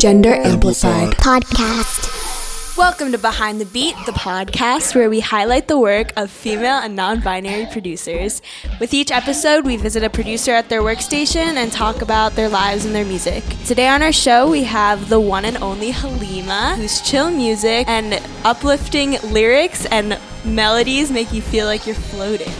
Gender Amplified podcast. Welcome to Behind the Beat, the podcast where we highlight the work of female and non binary producers. With each episode, we visit a producer at their workstation and talk about their lives and their music. Today on our show, we have the one and only Halima, whose chill music and uplifting lyrics and melodies make you feel like you're floating.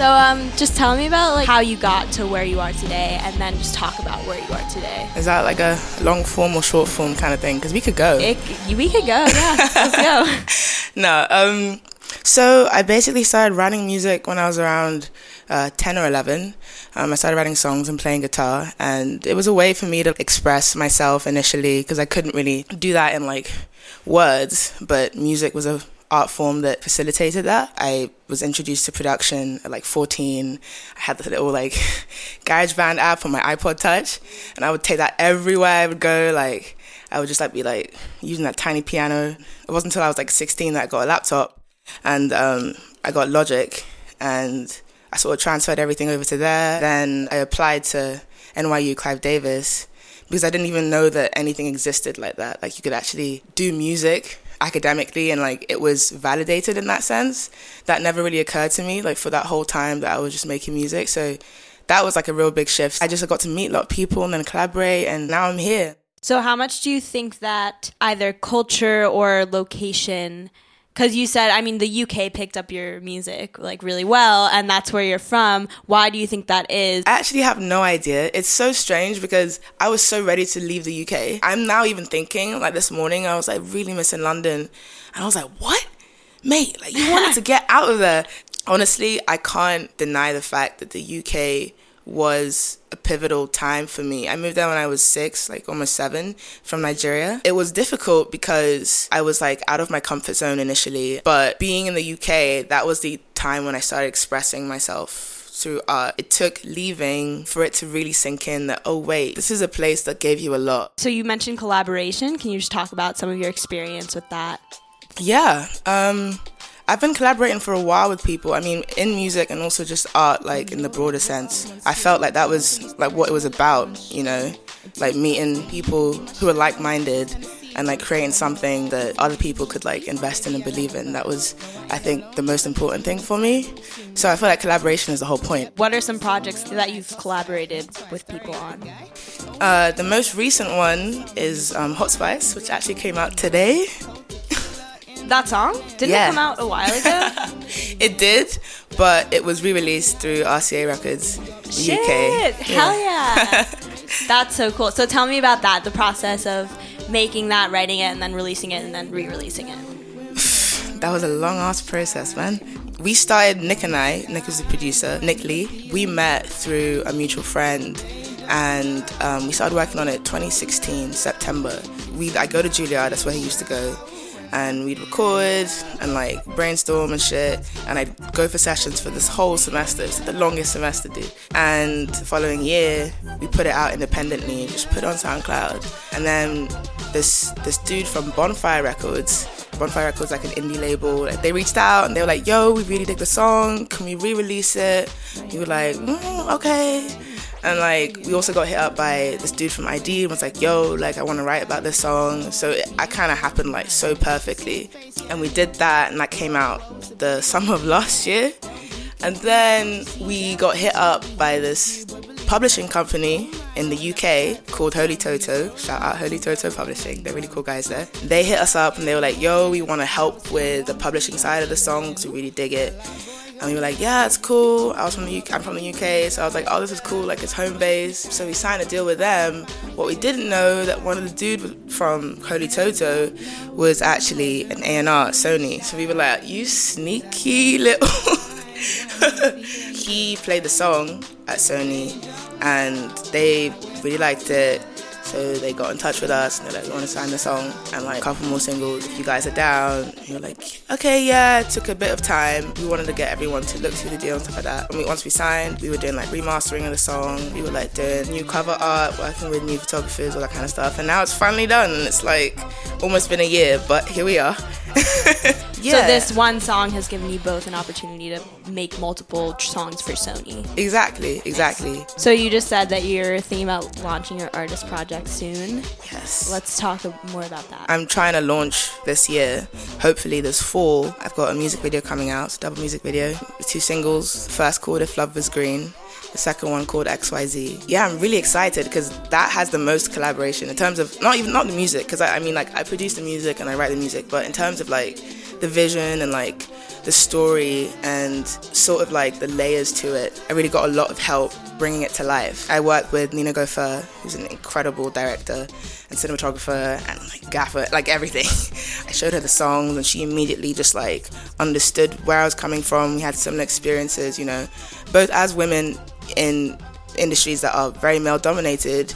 So, um, just tell me about like how you got to where you are today, and then just talk about where you are today. Is that like a long form or short form kind of thing? Because we could go. It, we could go, yeah. Let's go. no, um, so I basically started writing music when I was around uh, 10 or 11. Um, I started writing songs and playing guitar, and it was a way for me to express myself initially because I couldn't really do that in like words, but music was a art form that facilitated that. I was introduced to production at like 14. I had the little like GarageBand app on my iPod Touch, and I would take that everywhere I would go. Like I would just like be like using that tiny piano. It wasn't until I was like 16 that I got a laptop, and um, I got Logic, and I sort of transferred everything over to there. Then I applied to NYU Clive Davis because I didn't even know that anything existed like that. Like you could actually do music academically and like it was validated in that sense. That never really occurred to me like for that whole time that I was just making music. So that was like a real big shift. I just got to meet a lot of people and then collaborate and now I'm here. So how much do you think that either culture or location because you said i mean the uk picked up your music like really well and that's where you're from. Why do you think that is? I actually have no idea. It's so strange because i was so ready to leave the uk i'm now even thinking like this morning i was like really missing london. And i was like what? Mate like you wanted to get out of there. Honestly i can't deny the fact that the uk was a pivotal time for me. I moved there when I was six, like almost seven, from Nigeria. It was difficult because I was like out of my comfort zone initially, but being in the UK, that was the time when I started expressing myself through art. It took leaving for it to really sink in that, oh, wait, this is a place that gave you a lot. So you mentioned collaboration. Can you just talk about some of your experience with that? Yeah. Um, I've been collaborating for a while with people. I mean, in music and also just art, like in the broader sense. I felt like that was like what it was about, you know, like meeting people who are like-minded and like creating something that other people could like invest in and believe in. That was, I think, the most important thing for me. So I feel like collaboration is the whole point. What are some projects that you've collaborated with people on? Uh, the most recent one is um, Hot Spice, which actually came out today that song? Didn't yeah. it come out a while ago? it did, but it was re-released through RCA Records Shit, UK. Hell yeah. That's so cool. So tell me about that, the process of making that, writing it, and then releasing it, and then re-releasing it. that was a long ass process, man. We started Nick and I. Nick is the producer. Nick Lee. We met through a mutual friend, and um, we started working on it 2016 September. We I go to Juilliard. That's where he used to go and we'd record and like brainstorm and shit. And I'd go for sessions for this whole semester. It's the longest semester, dude. And the following year, we put it out independently, just put it on SoundCloud. And then this this dude from Bonfire Records. Bonfire Records like an indie label. Like, they reached out and they were like, "Yo, we really dig the song. Can we re-release it?" We were like, mm, "Okay." And like we also got hit up by this dude from ID and was like, "Yo, like I want to write about this song." So it, kind of happened like so perfectly, and we did that, and that came out the summer of last year. And then we got hit up by this publishing company in the UK called Holy Toto. Shout out Holy Toto Publishing. They're really cool guys there. They hit us up and they were like, yo, we want to help with the publishing side of the song We really dig it. And we were like, yeah, it's cool. I was from the UK, I'm from the UK, so I was like, oh, this is cool. Like it's home base. So we signed a deal with them. What we didn't know that one of the dude from Holy Toto was actually an A&R at Sony. So we were like, you sneaky little. he played the song at Sony, and they really liked it. So they got in touch with us and they're like, we want to sign the song and like a couple more singles if you guys are down. And we were like, okay, yeah, it took a bit of time. We wanted to get everyone to look through the deal and stuff like that. And we, once we signed, we were doing like remastering of the song. We were like doing new cover art, working with new photographers, all that kind of stuff. And now it's finally done it's like almost been a year, but here we are. Yeah. So this one song has given you both an opportunity to make multiple tr- songs for Sony. Exactly, exactly. So you just said that you're thinking about launching your artist project soon. Yes. Let's talk more about that. I'm trying to launch this year. Hopefully this fall. I've got a music video coming out, double music video, two singles. First called If Love Was Green. The second one called XYZ. Yeah, I'm really excited because that has the most collaboration in terms of not even not the music because I, I mean like I produce the music and I write the music, but in terms of like the vision and like the story and sort of like the layers to it, I really got a lot of help bringing it to life. I worked with Nina Goffer, who's an incredible director and cinematographer and like gaffer, like everything. I showed her the songs and she immediately just like understood where I was coming from. We had similar experiences, you know, both as women in industries that are very male dominated.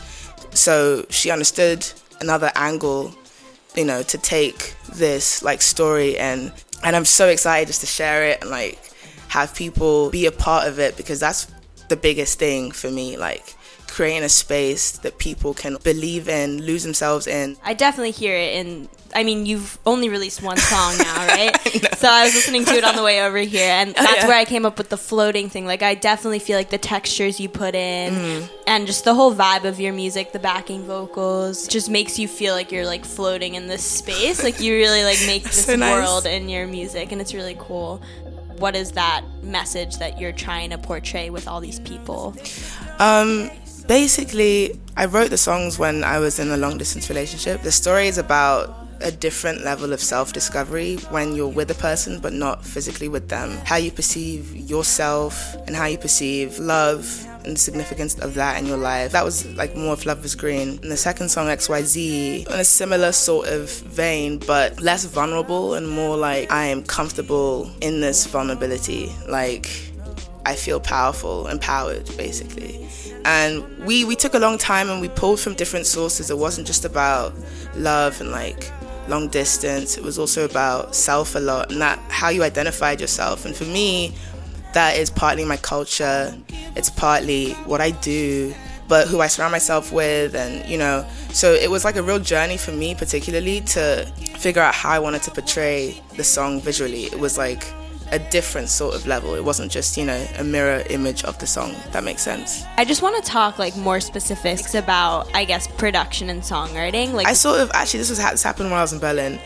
So she understood another angle, you know, to take this like story and and I'm so excited just to share it and like have people be a part of it because that's the biggest thing for me like creating a space that people can believe in, lose themselves in. I definitely hear it in. I mean, you've only released one song now, right? so I was listening to it on the way over here, and that's yeah. where I came up with the floating thing. Like, I definitely feel like the textures you put in, Mm. and just the whole vibe of your music, the backing vocals, just makes you feel like you're like floating in this space. like you really like make this so nice. world in your music, and it's really cool. What is that message that you're trying to portray with all these people? Um, basically, I wrote the songs when I was in a long distance relationship. The story is about a different level of self discovery when you're with a person but not physically with them. How you perceive yourself and how you perceive love and the significance of that in your life. That was like more of Love was Green. And the second song, XYZ, in a similar sort of vein, but less vulnerable and more like I am comfortable in this vulnerability. Like, I feel powerful, empowered, basically. And we we took a long time and we pulled from different sources. It wasn't just about love and like long distance. It was also about self a lot and that how you identified yourself. And for me, that is partly my culture. It's partly what I do, but who I surround myself with, and you know. So it was like a real journey for me, particularly to figure out how I wanted to portray the song visually. It was like a different sort of level. It wasn't just, you know, a mirror image of the song. That makes sense. I just want to talk like more specifics about, I guess, production and songwriting. Like, I sort of actually this was this happened when I was in Berlin.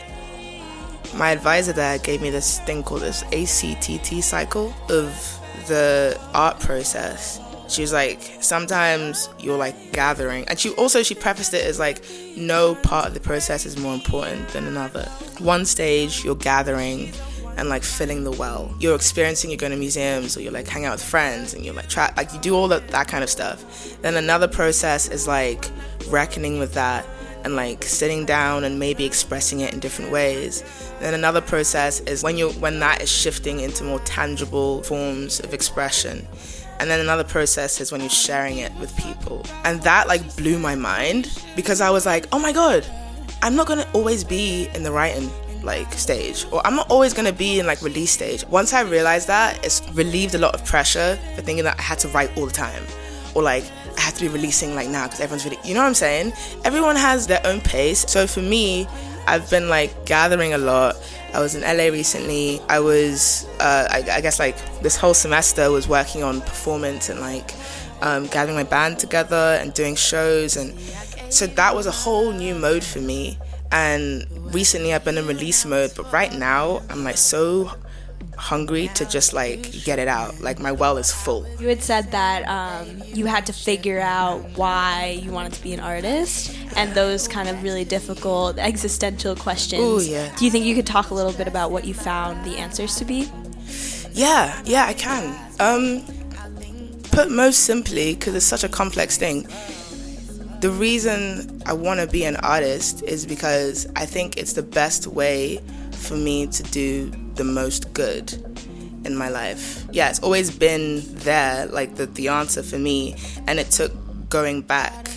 My advisor there gave me this thing called this ACTT cycle of the art process. She was like, sometimes you're like gathering, and she also she prefaced it as like, no part of the process is more important than another. One stage you're gathering and like filling the well. You're experiencing, you're going to museums, or you're like hanging out with friends, and you're like try like you do all that that kind of stuff. Then another process is like reckoning with that and like sitting down and maybe expressing it in different ways. Then another process is when you when that is shifting into more tangible forms of expression. And then another process is when you're sharing it with people. And that like blew my mind because I was like, "Oh my god, I'm not going to always be in the writing like stage or I'm not always to be in like release stage." Once I realized that, it's relieved a lot of pressure for thinking that I had to write all the time or like I have to be releasing like now because everyone's really, you know what I'm saying? Everyone has their own pace. So for me, I've been like gathering a lot. I was in LA recently. I was, uh, I, I guess, like this whole semester was working on performance and like um, gathering my band together and doing shows. And so that was a whole new mode for me. And recently I've been in release mode, but right now I'm like so hungry to just like get it out. Like my well is full. you had said that um, you had to figure out why you wanted to be an artist and those kind of really difficult existential questions. Ooh, yeah. Do you think you could talk a little bit about what you found the answers to be? Yeah, yeah, I can. Um, put most simply, because it's such a complex thing, the reason I want to be an artist is because I think it's the best way for me to do the most good in my life. Yeah, it's always been there, like the, the answer for me, and it took going back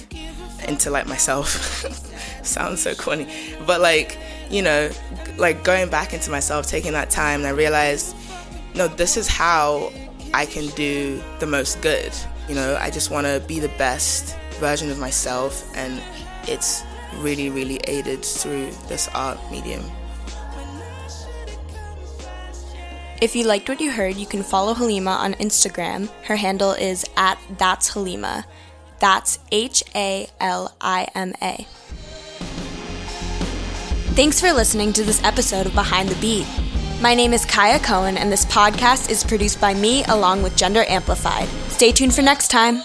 into like myself. Sounds so corny, but like, you know, like going back into myself, taking that time, and I realized, no, this is how I can do the most good. You know, I just want to be the best version of myself, and it's really, really aided through this art medium. If you liked what you heard, you can follow Halima on Instagram. Her handle is at That's Halima. That's H A L I M A. Thanks for listening to this episode of Behind the Beat. My name is Kaya Cohen, and this podcast is produced by me along with Gender Amplified. Stay tuned for next time.